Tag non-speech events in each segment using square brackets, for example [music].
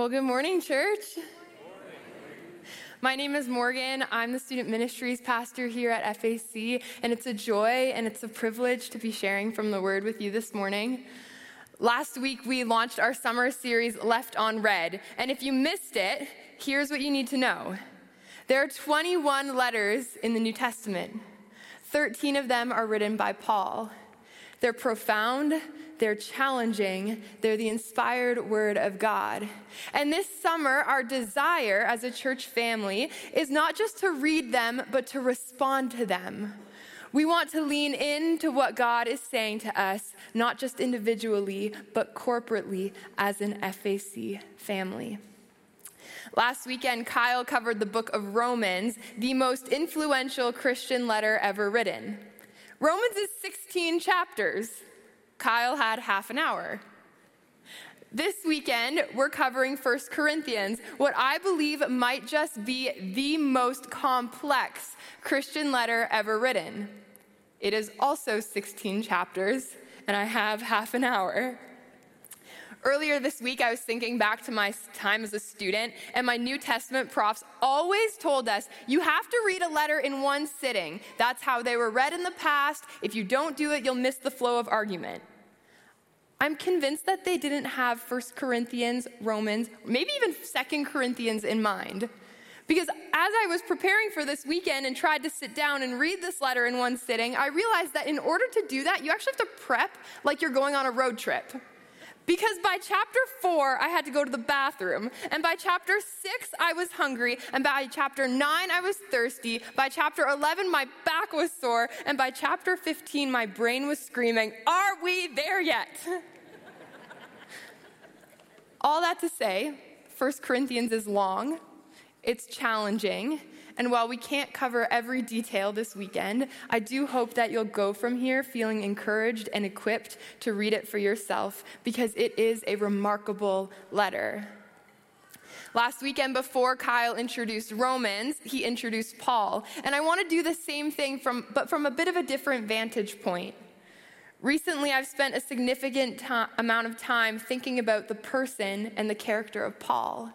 Well, good morning, church. My name is Morgan. I'm the student ministries pastor here at FAC, and it's a joy and it's a privilege to be sharing from the word with you this morning. Last week, we launched our summer series, Left on Read. And if you missed it, here's what you need to know there are 21 letters in the New Testament, 13 of them are written by Paul. They're profound, they're challenging, they're the inspired word of God. And this summer, our desire as a church family is not just to read them, but to respond to them. We want to lean into what God is saying to us, not just individually, but corporately as an FAC family. Last weekend, Kyle covered the book of Romans, the most influential Christian letter ever written. Romans is 16 chapters. Kyle had half an hour. This weekend, we're covering 1 Corinthians, what I believe might just be the most complex Christian letter ever written. It is also 16 chapters, and I have half an hour. Earlier this week, I was thinking back to my time as a student, and my New Testament profs always told us you have to read a letter in one sitting. That's how they were read in the past. If you don't do it, you'll miss the flow of argument. I'm convinced that they didn't have 1 Corinthians, Romans, maybe even 2 Corinthians in mind. Because as I was preparing for this weekend and tried to sit down and read this letter in one sitting, I realized that in order to do that, you actually have to prep like you're going on a road trip. Because by chapter four, I had to go to the bathroom. And by chapter six, I was hungry. And by chapter nine, I was thirsty. By chapter 11, my back was sore. And by chapter 15, my brain was screaming, Are we there yet? [laughs] All that to say, 1 Corinthians is long, it's challenging, and while we can't cover every detail this weekend, I do hope that you'll go from here feeling encouraged and equipped to read it for yourself because it is a remarkable letter. Last weekend, before Kyle introduced Romans, he introduced Paul. And I want to do the same thing, from, but from a bit of a different vantage point. Recently, I've spent a significant amount of time thinking about the person and the character of Paul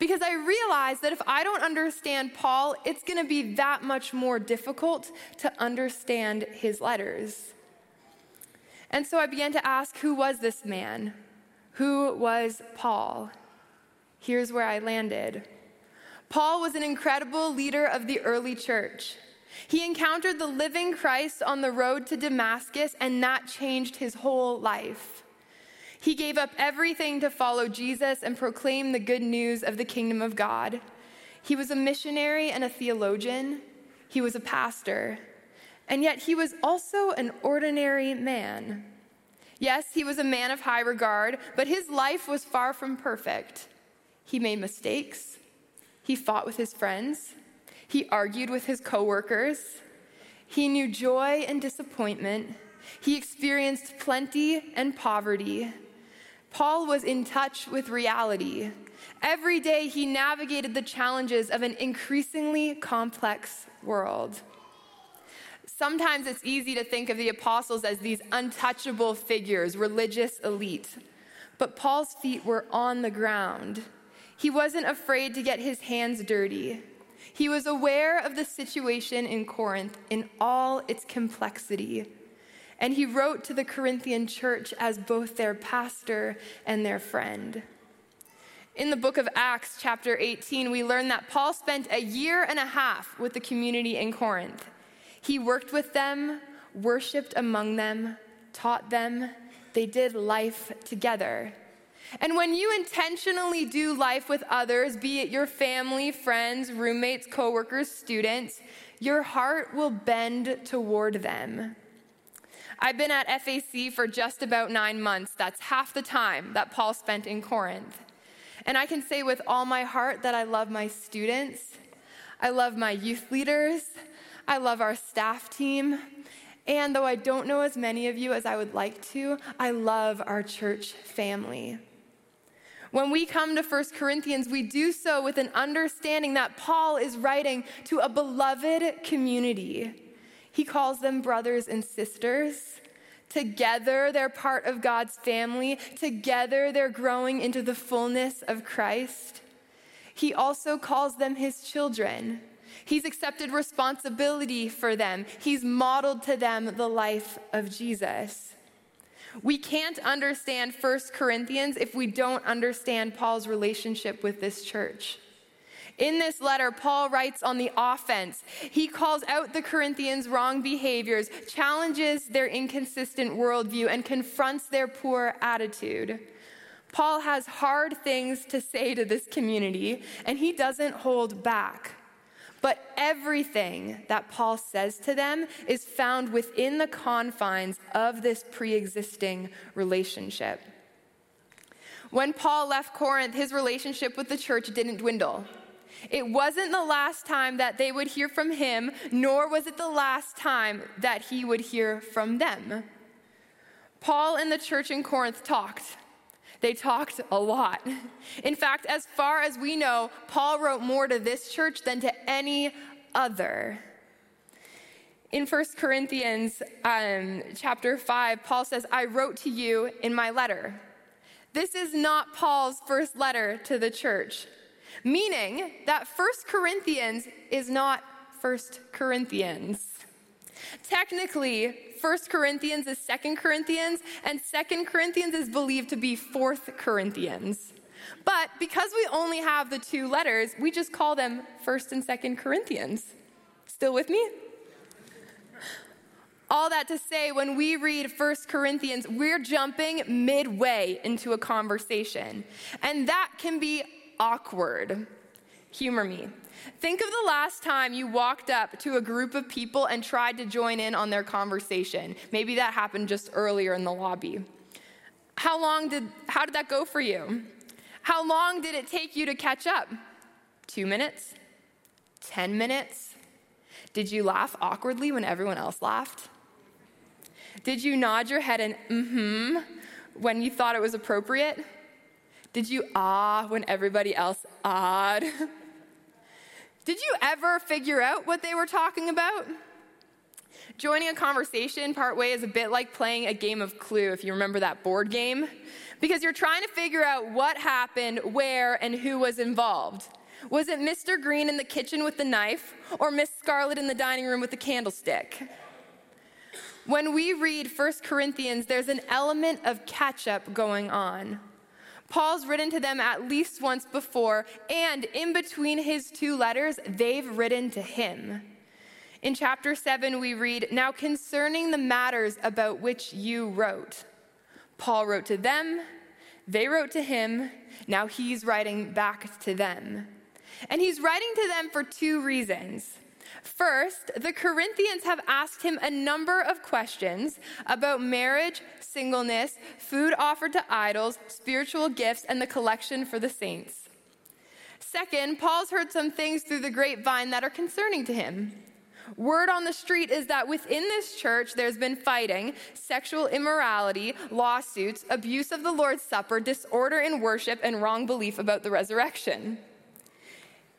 because I realized that if I don't understand Paul, it's going to be that much more difficult to understand his letters. And so I began to ask who was this man? Who was Paul? Here's where I landed. Paul was an incredible leader of the early church. He encountered the living Christ on the road to Damascus, and that changed his whole life. He gave up everything to follow Jesus and proclaim the good news of the kingdom of God. He was a missionary and a theologian. He was a pastor. And yet he was also an ordinary man. Yes, he was a man of high regard, but his life was far from perfect. He made mistakes. He fought with his friends. He argued with his coworkers. He knew joy and disappointment. He experienced plenty and poverty. Paul was in touch with reality. Every day he navigated the challenges of an increasingly complex world. Sometimes it's easy to think of the apostles as these untouchable figures, religious elite. But Paul's feet were on the ground. He wasn't afraid to get his hands dirty. He was aware of the situation in Corinth in all its complexity and he wrote to the Corinthian church as both their pastor and their friend. In the book of Acts, chapter 18, we learn that Paul spent a year and a half with the community in Corinth. He worked with them, worshiped among them, taught them. They did life together. And when you intentionally do life with others, be it your family, friends, roommates, coworkers, students, your heart will bend toward them. I've been at FAC for just about nine months. That's half the time that Paul spent in Corinth. And I can say with all my heart that I love my students, I love my youth leaders, I love our staff team. And though I don't know as many of you as I would like to, I love our church family. When we come to 1 Corinthians, we do so with an understanding that Paul is writing to a beloved community he calls them brothers and sisters. Together, they're part of God's family. Together, they're growing into the fullness of Christ. He also calls them his children. He's accepted responsibility for them. He's modeled to them the life of Jesus. We can't understand 1 Corinthians if we don't understand Paul's relationship with this church. In this letter, Paul writes on the offense. He calls out the Corinthians' wrong behaviors, challenges their inconsistent worldview, and confronts their poor attitude. Paul has hard things to say to this community, and he doesn't hold back. But everything that Paul says to them is found within the confines of this pre existing relationship. When Paul left Corinth, his relationship with the church didn't dwindle. It wasn't the last time that they would hear from him, nor was it the last time that he would hear from them. Paul and the church in Corinth talked. They talked a lot. In fact, as far as we know, Paul wrote more to this church than to any other. In 1 Corinthians um, chapter 5, Paul says, I wrote to you in my letter. This is not Paul's first letter to the church meaning that First Corinthians is not First Corinthians. Technically, First Corinthians is Second Corinthians, and Second Corinthians is believed to be Fourth Corinthians. But because we only have the two letters, we just call them First and Second Corinthians. Still with me? All that to say, when we read First Corinthians, we're jumping midway into a conversation. And that can be awkward. Humor me. Think of the last time you walked up to a group of people and tried to join in on their conversation. Maybe that happened just earlier in the lobby. How long did how did that go for you? How long did it take you to catch up? 2 minutes? 10 minutes? Did you laugh awkwardly when everyone else laughed? Did you nod your head and mm mhm when you thought it was appropriate? Did you ah when everybody else awed? [laughs] Did you ever figure out what they were talking about? Joining a conversation partway is a bit like playing a game of Clue, if you remember that board game, because you're trying to figure out what happened, where, and who was involved. Was it Mr. Green in the kitchen with the knife, or Miss Scarlet in the dining room with the candlestick? When we read 1 Corinthians, there's an element of catch up going on. Paul's written to them at least once before, and in between his two letters, they've written to him. In chapter 7, we read, Now concerning the matters about which you wrote, Paul wrote to them, they wrote to him, now he's writing back to them. And he's writing to them for two reasons. First, the Corinthians have asked him a number of questions about marriage, singleness, food offered to idols, spiritual gifts, and the collection for the saints. Second, Paul's heard some things through the grapevine that are concerning to him. Word on the street is that within this church there's been fighting, sexual immorality, lawsuits, abuse of the Lord's Supper, disorder in worship, and wrong belief about the resurrection.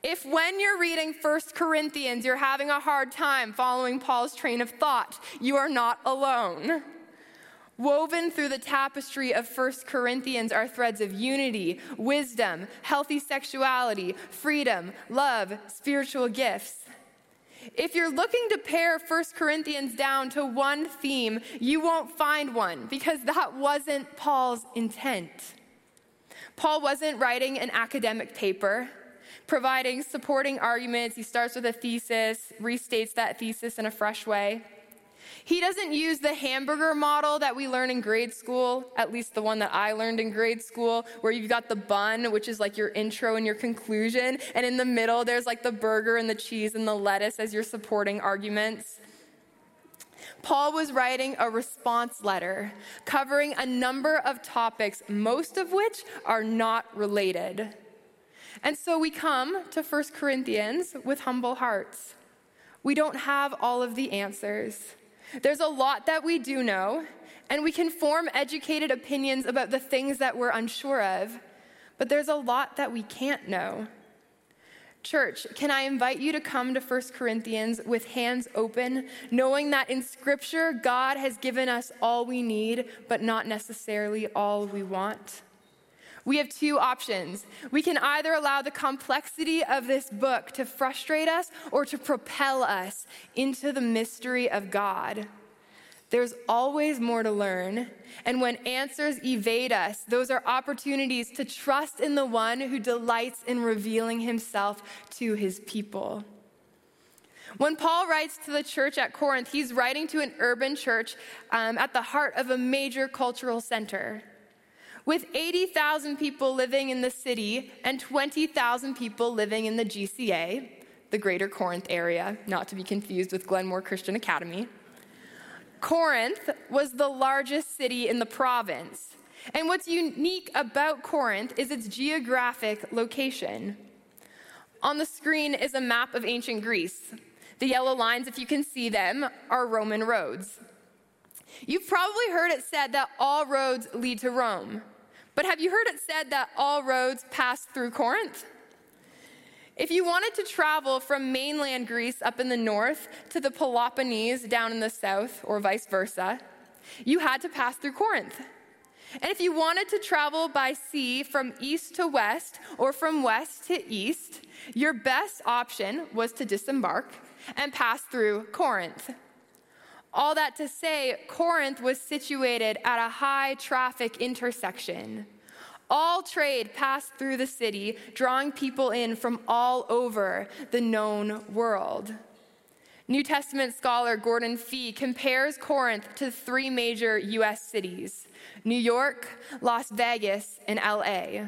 If when you're reading 1 Corinthians, you're having a hard time following Paul's train of thought, you are not alone. Woven through the tapestry of 1 Corinthians are threads of unity, wisdom, healthy sexuality, freedom, love, spiritual gifts. If you're looking to pare 1 Corinthians down to one theme, you won't find one because that wasn't Paul's intent. Paul wasn't writing an academic paper providing supporting arguments. He starts with a thesis, restates that thesis in a fresh way. He doesn't use the hamburger model that we learn in grade school, at least the one that I learned in grade school, where you've got the bun, which is like your intro and your conclusion, and in the middle there's like the burger and the cheese and the lettuce as your supporting arguments. Paul was writing a response letter covering a number of topics, most of which are not related. And so we come to 1 Corinthians with humble hearts. We don't have all of the answers. There's a lot that we do know, and we can form educated opinions about the things that we're unsure of, but there's a lot that we can't know. Church, can I invite you to come to 1 Corinthians with hands open, knowing that in Scripture, God has given us all we need, but not necessarily all we want? We have two options. We can either allow the complexity of this book to frustrate us or to propel us into the mystery of God. There's always more to learn. And when answers evade us, those are opportunities to trust in the one who delights in revealing himself to his people. When Paul writes to the church at Corinth, he's writing to an urban church um, at the heart of a major cultural center. With 80,000 people living in the city and 20,000 people living in the GCA, the greater Corinth area, not to be confused with Glenmore Christian Academy. Corinth was the largest city in the province. And what's unique about Corinth is its geographic location. On the screen is a map of ancient Greece. The yellow lines, if you can see them, are Roman roads. You've probably heard it said that all roads lead to Rome. But have you heard it said that all roads pass through Corinth? If you wanted to travel from mainland Greece up in the north to the Peloponnese down in the south, or vice versa, you had to pass through Corinth. And if you wanted to travel by sea from east to west or from west to east, your best option was to disembark and pass through Corinth. All that to say, Corinth was situated at a high traffic intersection. All trade passed through the city, drawing people in from all over the known world. New Testament scholar Gordon Fee compares Corinth to three major U.S. cities New York, Las Vegas, and LA.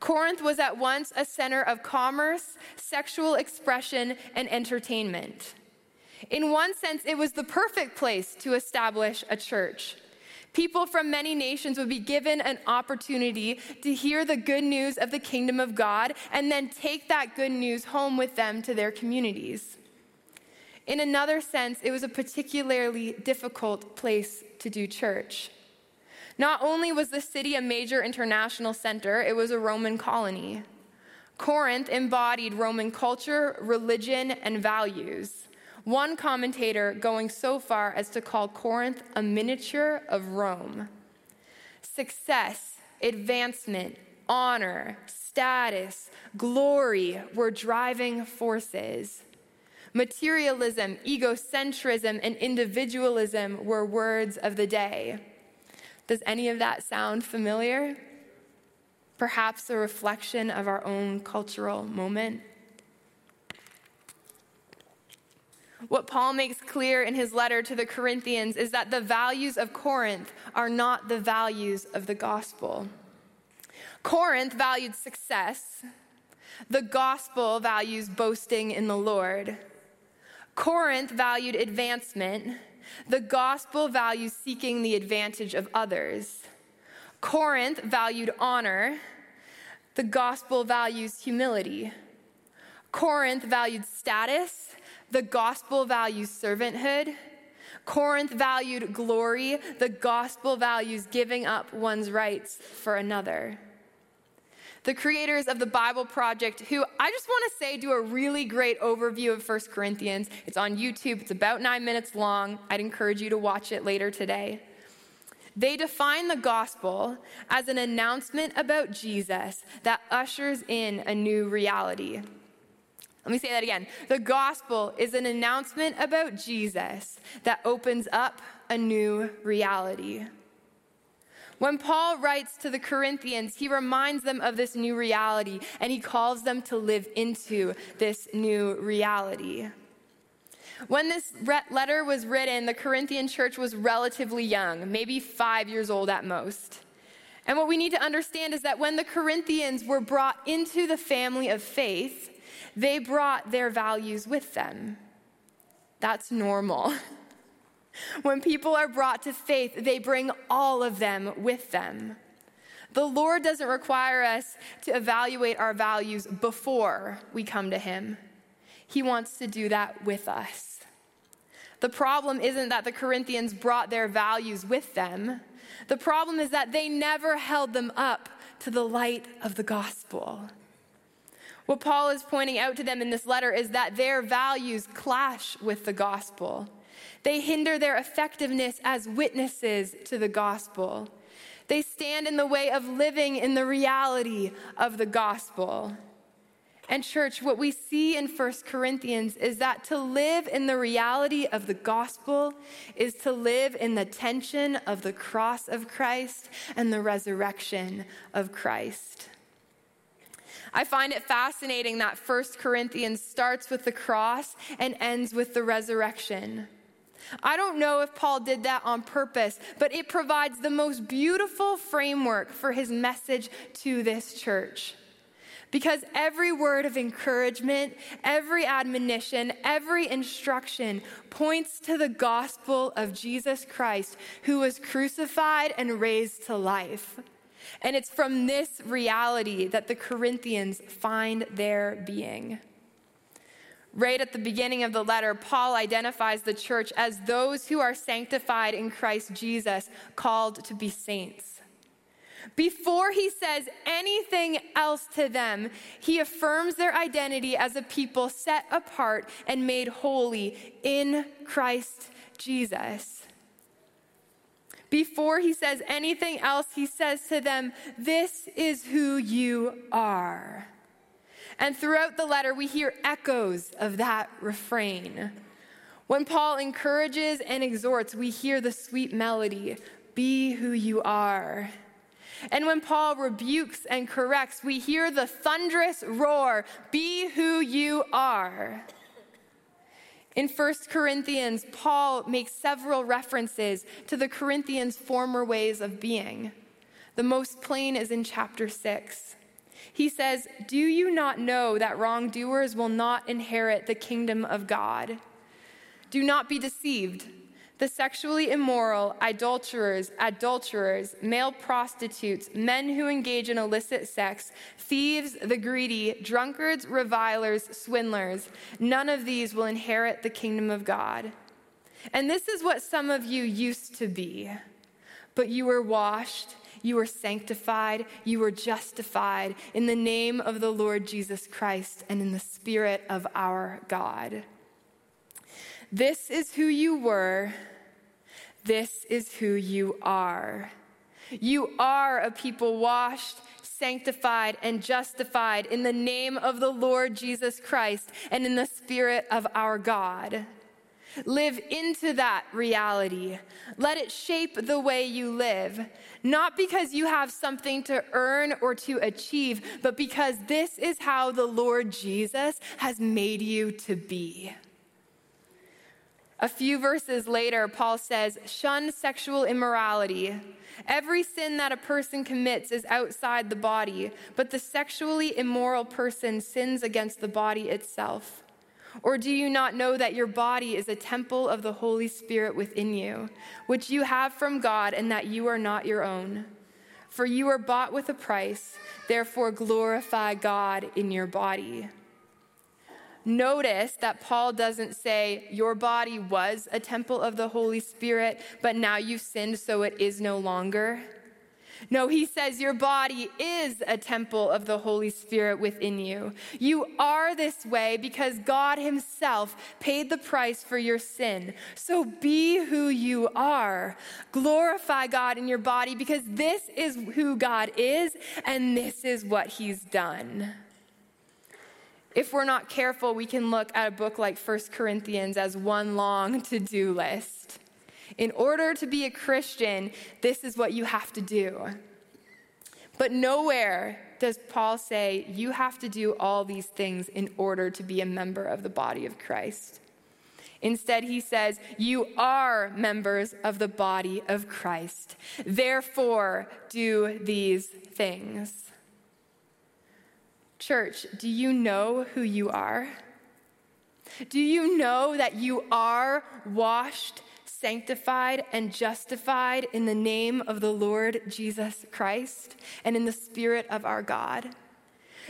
Corinth was at once a center of commerce, sexual expression, and entertainment. In one sense, it was the perfect place to establish a church. People from many nations would be given an opportunity to hear the good news of the kingdom of God and then take that good news home with them to their communities. In another sense, it was a particularly difficult place to do church. Not only was the city a major international center, it was a Roman colony. Corinth embodied Roman culture, religion, and values. One commentator going so far as to call Corinth a miniature of Rome. Success, advancement, honor, status, glory were driving forces. Materialism, egocentrism, and individualism were words of the day. Does any of that sound familiar? Perhaps a reflection of our own cultural moment? What Paul makes clear in his letter to the Corinthians is that the values of Corinth are not the values of the gospel. Corinth valued success, the gospel values boasting in the Lord. Corinth valued advancement, the gospel values seeking the advantage of others. Corinth valued honor, the gospel values humility. Corinth valued status, the gospel values servanthood. Corinth valued glory. The gospel values giving up one's rights for another. The creators of the Bible Project, who I just want to say do a really great overview of 1 Corinthians. It's on YouTube, it's about nine minutes long. I'd encourage you to watch it later today. They define the gospel as an announcement about Jesus that ushers in a new reality. Let me say that again. The gospel is an announcement about Jesus that opens up a new reality. When Paul writes to the Corinthians, he reminds them of this new reality and he calls them to live into this new reality. When this letter was written, the Corinthian church was relatively young, maybe five years old at most. And what we need to understand is that when the Corinthians were brought into the family of faith, they brought their values with them. That's normal. [laughs] When people are brought to faith, they bring all of them with them. The Lord doesn't require us to evaluate our values before we come to Him, He wants to do that with us. The problem isn't that the Corinthians brought their values with them, the problem is that they never held them up to the light of the gospel. What Paul is pointing out to them in this letter is that their values clash with the gospel. They hinder their effectiveness as witnesses to the gospel. They stand in the way of living in the reality of the gospel. And, church, what we see in 1 Corinthians is that to live in the reality of the gospel is to live in the tension of the cross of Christ and the resurrection of Christ. I find it fascinating that 1 Corinthians starts with the cross and ends with the resurrection. I don't know if Paul did that on purpose, but it provides the most beautiful framework for his message to this church. Because every word of encouragement, every admonition, every instruction points to the gospel of Jesus Christ, who was crucified and raised to life. And it's from this reality that the Corinthians find their being. Right at the beginning of the letter, Paul identifies the church as those who are sanctified in Christ Jesus, called to be saints. Before he says anything else to them, he affirms their identity as a people set apart and made holy in Christ Jesus. Before he says anything else, he says to them, This is who you are. And throughout the letter, we hear echoes of that refrain. When Paul encourages and exhorts, we hear the sweet melody Be who you are. And when Paul rebukes and corrects, we hear the thunderous roar Be who you are. In 1 Corinthians, Paul makes several references to the Corinthians' former ways of being. The most plain is in chapter 6. He says, Do you not know that wrongdoers will not inherit the kingdom of God? Do not be deceived. The sexually immoral, adulterers, adulterers, male prostitutes, men who engage in illicit sex, thieves, the greedy, drunkards, revilers, swindlers, none of these will inherit the kingdom of God. And this is what some of you used to be. But you were washed you were sanctified, you were justified in the name of the Lord Jesus Christ and in the Spirit of our God. This is who you were, this is who you are. You are a people washed, sanctified, and justified in the name of the Lord Jesus Christ and in the Spirit of our God. Live into that reality. Let it shape the way you live, not because you have something to earn or to achieve, but because this is how the Lord Jesus has made you to be. A few verses later, Paul says, Shun sexual immorality. Every sin that a person commits is outside the body, but the sexually immoral person sins against the body itself. Or do you not know that your body is a temple of the Holy Spirit within you, which you have from God, and that you are not your own? For you are bought with a price, therefore glorify God in your body. Notice that Paul doesn't say, Your body was a temple of the Holy Spirit, but now you've sinned, so it is no longer. No, he says your body is a temple of the Holy Spirit within you. You are this way because God Himself paid the price for your sin. So be who you are. Glorify God in your body because this is who God is and this is what He's done. If we're not careful, we can look at a book like 1 Corinthians as one long to do list. In order to be a Christian, this is what you have to do. But nowhere does Paul say you have to do all these things in order to be a member of the body of Christ. Instead, he says, You are members of the body of Christ. Therefore, do these things. Church, do you know who you are? Do you know that you are washed sanctified and justified in the name of the Lord Jesus Christ and in the Spirit of our God?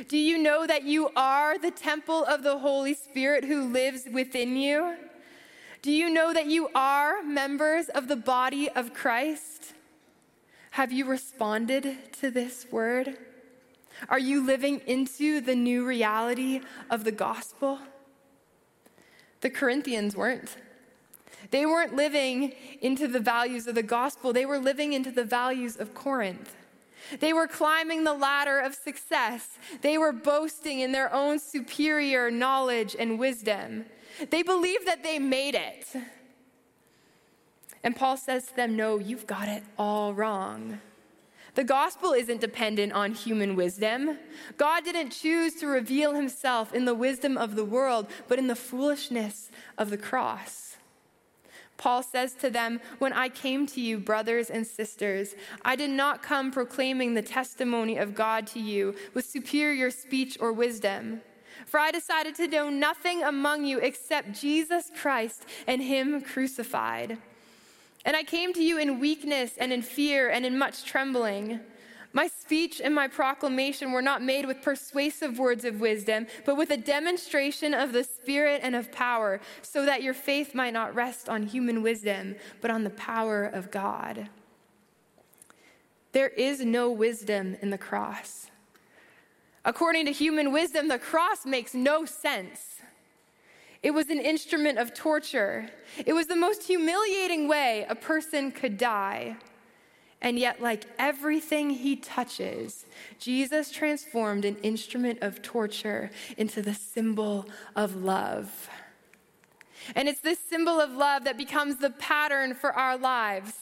Do you know that you are the temple of the Holy Spirit who lives within you? Do you know that you are members of the body of Christ? Have you responded to this word? Are you living into the new reality of the gospel? The Corinthians weren't. They weren't living into the values of the gospel, they were living into the values of Corinth. They were climbing the ladder of success. They were boasting in their own superior knowledge and wisdom. They believed that they made it. And Paul says to them, No, you've got it all wrong. The gospel isn't dependent on human wisdom. God didn't choose to reveal himself in the wisdom of the world, but in the foolishness of the cross. Paul says to them, When I came to you, brothers and sisters, I did not come proclaiming the testimony of God to you with superior speech or wisdom. For I decided to know nothing among you except Jesus Christ and Him crucified. And I came to you in weakness and in fear and in much trembling. My speech and my proclamation were not made with persuasive words of wisdom, but with a demonstration of the Spirit and of power, so that your faith might not rest on human wisdom, but on the power of God. There is no wisdom in the cross. According to human wisdom, the cross makes no sense. It was an instrument of torture. It was the most humiliating way a person could die. And yet, like everything he touches, Jesus transformed an instrument of torture into the symbol of love. And it's this symbol of love that becomes the pattern for our lives.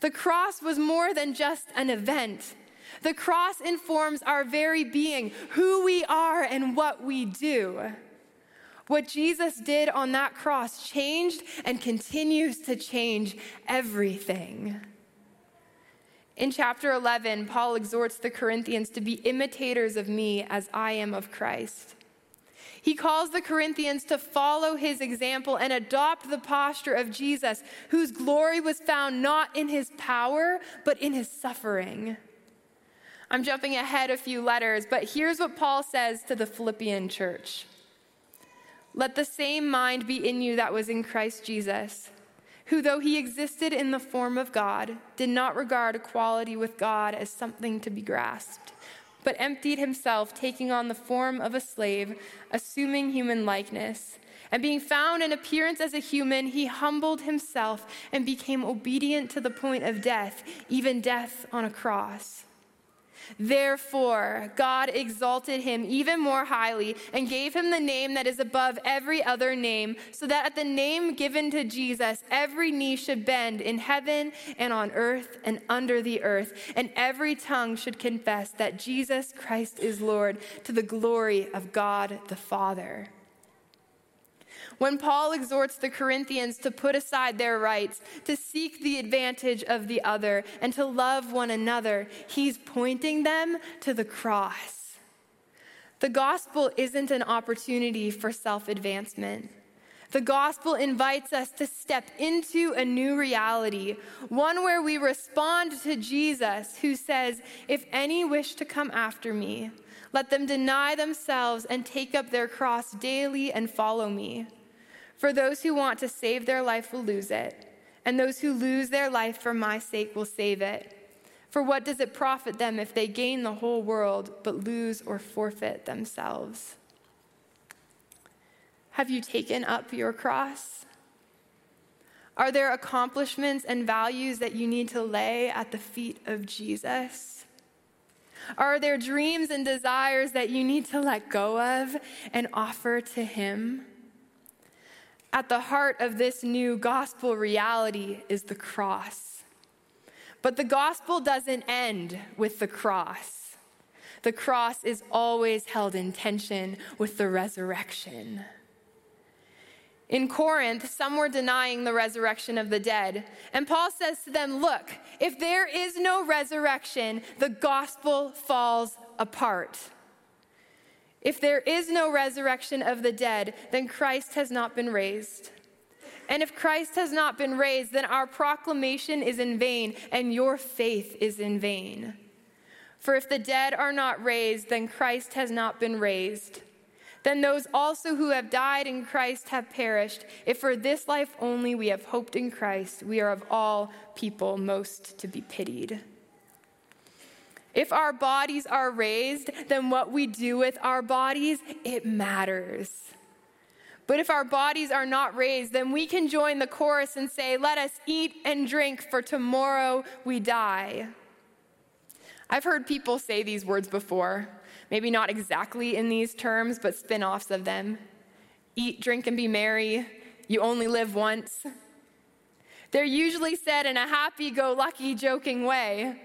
The cross was more than just an event. The cross informs our very being, who we are and what we do. What Jesus did on that cross changed and continues to change everything. In chapter 11, Paul exhorts the Corinthians to be imitators of me as I am of Christ. He calls the Corinthians to follow his example and adopt the posture of Jesus, whose glory was found not in his power, but in his suffering. I'm jumping ahead a few letters, but here's what Paul says to the Philippian church. Let the same mind be in you that was in Christ Jesus, who, though he existed in the form of God, did not regard equality with God as something to be grasped, but emptied himself, taking on the form of a slave, assuming human likeness. And being found in appearance as a human, he humbled himself and became obedient to the point of death, even death on a cross. Therefore, God exalted him even more highly and gave him the name that is above every other name, so that at the name given to Jesus, every knee should bend in heaven and on earth and under the earth, and every tongue should confess that Jesus Christ is Lord to the glory of God the Father. When Paul exhorts the Corinthians to put aside their rights, to seek the advantage of the other, and to love one another, he's pointing them to the cross. The gospel isn't an opportunity for self advancement. The gospel invites us to step into a new reality, one where we respond to Jesus, who says, If any wish to come after me, let them deny themselves and take up their cross daily and follow me. For those who want to save their life will lose it, and those who lose their life for my sake will save it. For what does it profit them if they gain the whole world but lose or forfeit themselves? Have you taken up your cross? Are there accomplishments and values that you need to lay at the feet of Jesus? Are there dreams and desires that you need to let go of and offer to Him? At the heart of this new gospel reality is the cross. But the gospel doesn't end with the cross. The cross is always held in tension with the resurrection. In Corinth, some were denying the resurrection of the dead. And Paul says to them, Look, if there is no resurrection, the gospel falls apart. If there is no resurrection of the dead, then Christ has not been raised. And if Christ has not been raised, then our proclamation is in vain and your faith is in vain. For if the dead are not raised, then Christ has not been raised. Then those also who have died in Christ have perished. If for this life only we have hoped in Christ, we are of all people most to be pitied. If our bodies are raised, then what we do with our bodies, it matters. But if our bodies are not raised, then we can join the chorus and say, Let us eat and drink, for tomorrow we die. I've heard people say these words before, maybe not exactly in these terms, but spin offs of them eat, drink, and be merry. You only live once. They're usually said in a happy go lucky, joking way.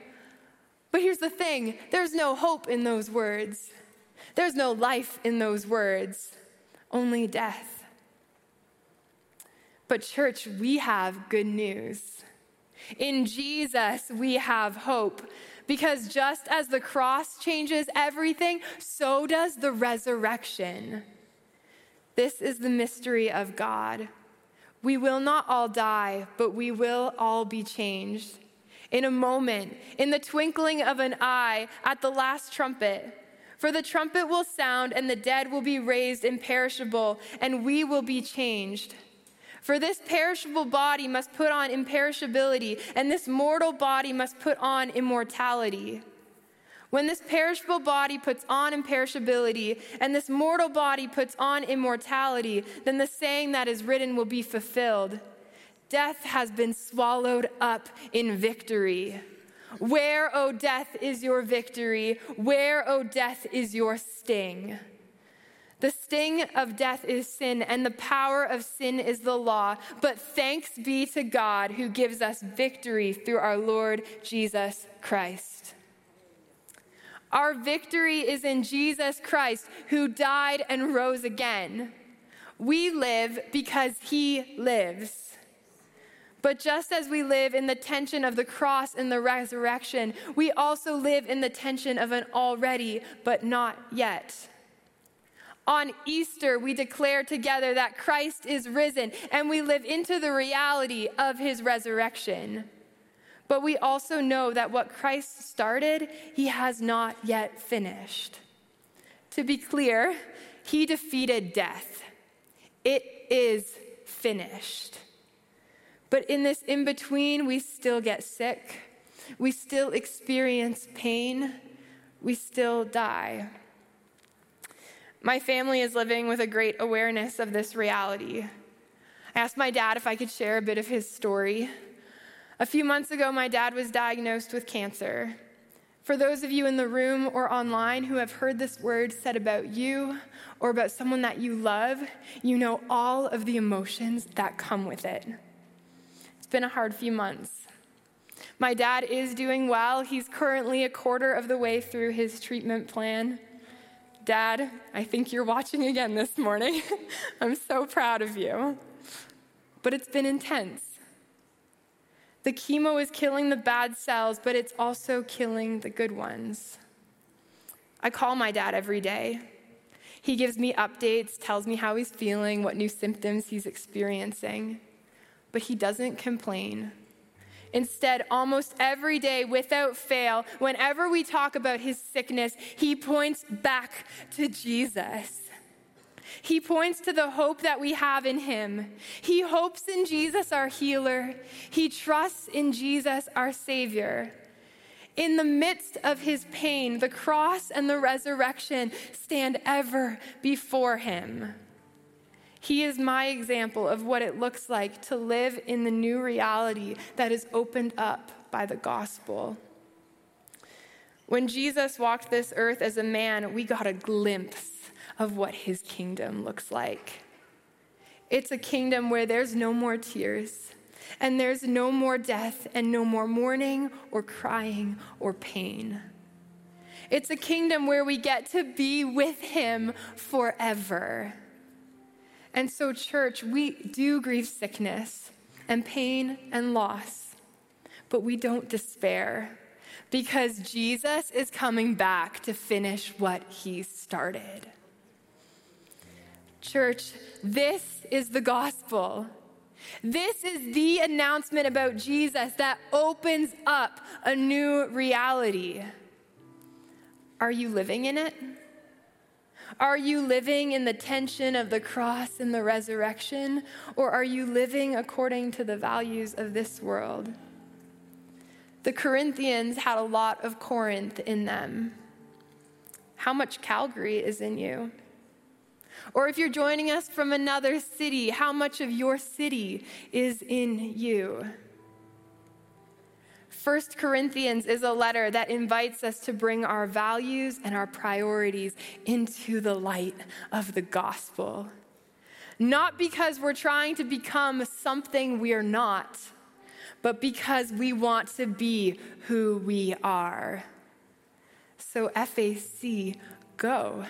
But here's the thing there's no hope in those words, there's no life in those words, only death. But, church, we have good news. In Jesus, we have hope. Because just as the cross changes everything, so does the resurrection. This is the mystery of God. We will not all die, but we will all be changed. In a moment, in the twinkling of an eye, at the last trumpet. For the trumpet will sound, and the dead will be raised imperishable, and we will be changed. For this perishable body must put on imperishability, and this mortal body must put on immortality. When this perishable body puts on imperishability, and this mortal body puts on immortality, then the saying that is written will be fulfilled Death has been swallowed up in victory. Where, O oh, death, is your victory? Where, O oh, death, is your sting? The sting of death is sin, and the power of sin is the law. But thanks be to God who gives us victory through our Lord Jesus Christ. Our victory is in Jesus Christ, who died and rose again. We live because he lives. But just as we live in the tension of the cross and the resurrection, we also live in the tension of an already but not yet. On Easter, we declare together that Christ is risen and we live into the reality of his resurrection. But we also know that what Christ started, he has not yet finished. To be clear, he defeated death. It is finished. But in this in between, we still get sick, we still experience pain, we still die. My family is living with a great awareness of this reality. I asked my dad if I could share a bit of his story. A few months ago, my dad was diagnosed with cancer. For those of you in the room or online who have heard this word said about you or about someone that you love, you know all of the emotions that come with it. It's been a hard few months. My dad is doing well. He's currently a quarter of the way through his treatment plan. Dad, I think you're watching again this morning. [laughs] I'm so proud of you. But it's been intense. The chemo is killing the bad cells, but it's also killing the good ones. I call my dad every day. He gives me updates, tells me how he's feeling, what new symptoms he's experiencing. But he doesn't complain. Instead, almost every day, without fail, whenever we talk about his sickness, he points back to Jesus. He points to the hope that we have in him. He hopes in Jesus, our healer. He trusts in Jesus, our Savior. In the midst of his pain, the cross and the resurrection stand ever before him. He is my example of what it looks like to live in the new reality that is opened up by the gospel. When Jesus walked this earth as a man, we got a glimpse of what his kingdom looks like. It's a kingdom where there's no more tears, and there's no more death, and no more mourning, or crying, or pain. It's a kingdom where we get to be with him forever. And so, church, we do grieve sickness and pain and loss, but we don't despair because Jesus is coming back to finish what he started. Church, this is the gospel. This is the announcement about Jesus that opens up a new reality. Are you living in it? Are you living in the tension of the cross and the resurrection, or are you living according to the values of this world? The Corinthians had a lot of Corinth in them. How much Calgary is in you? Or if you're joining us from another city, how much of your city is in you? First Corinthians is a letter that invites us to bring our values and our priorities into the light of the gospel. Not because we're trying to become something we're not, but because we want to be who we are. So, FAC, go.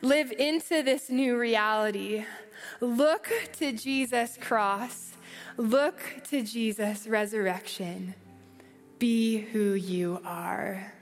Live into this new reality. Look to Jesus' cross. Look to Jesus' resurrection. Be who you are.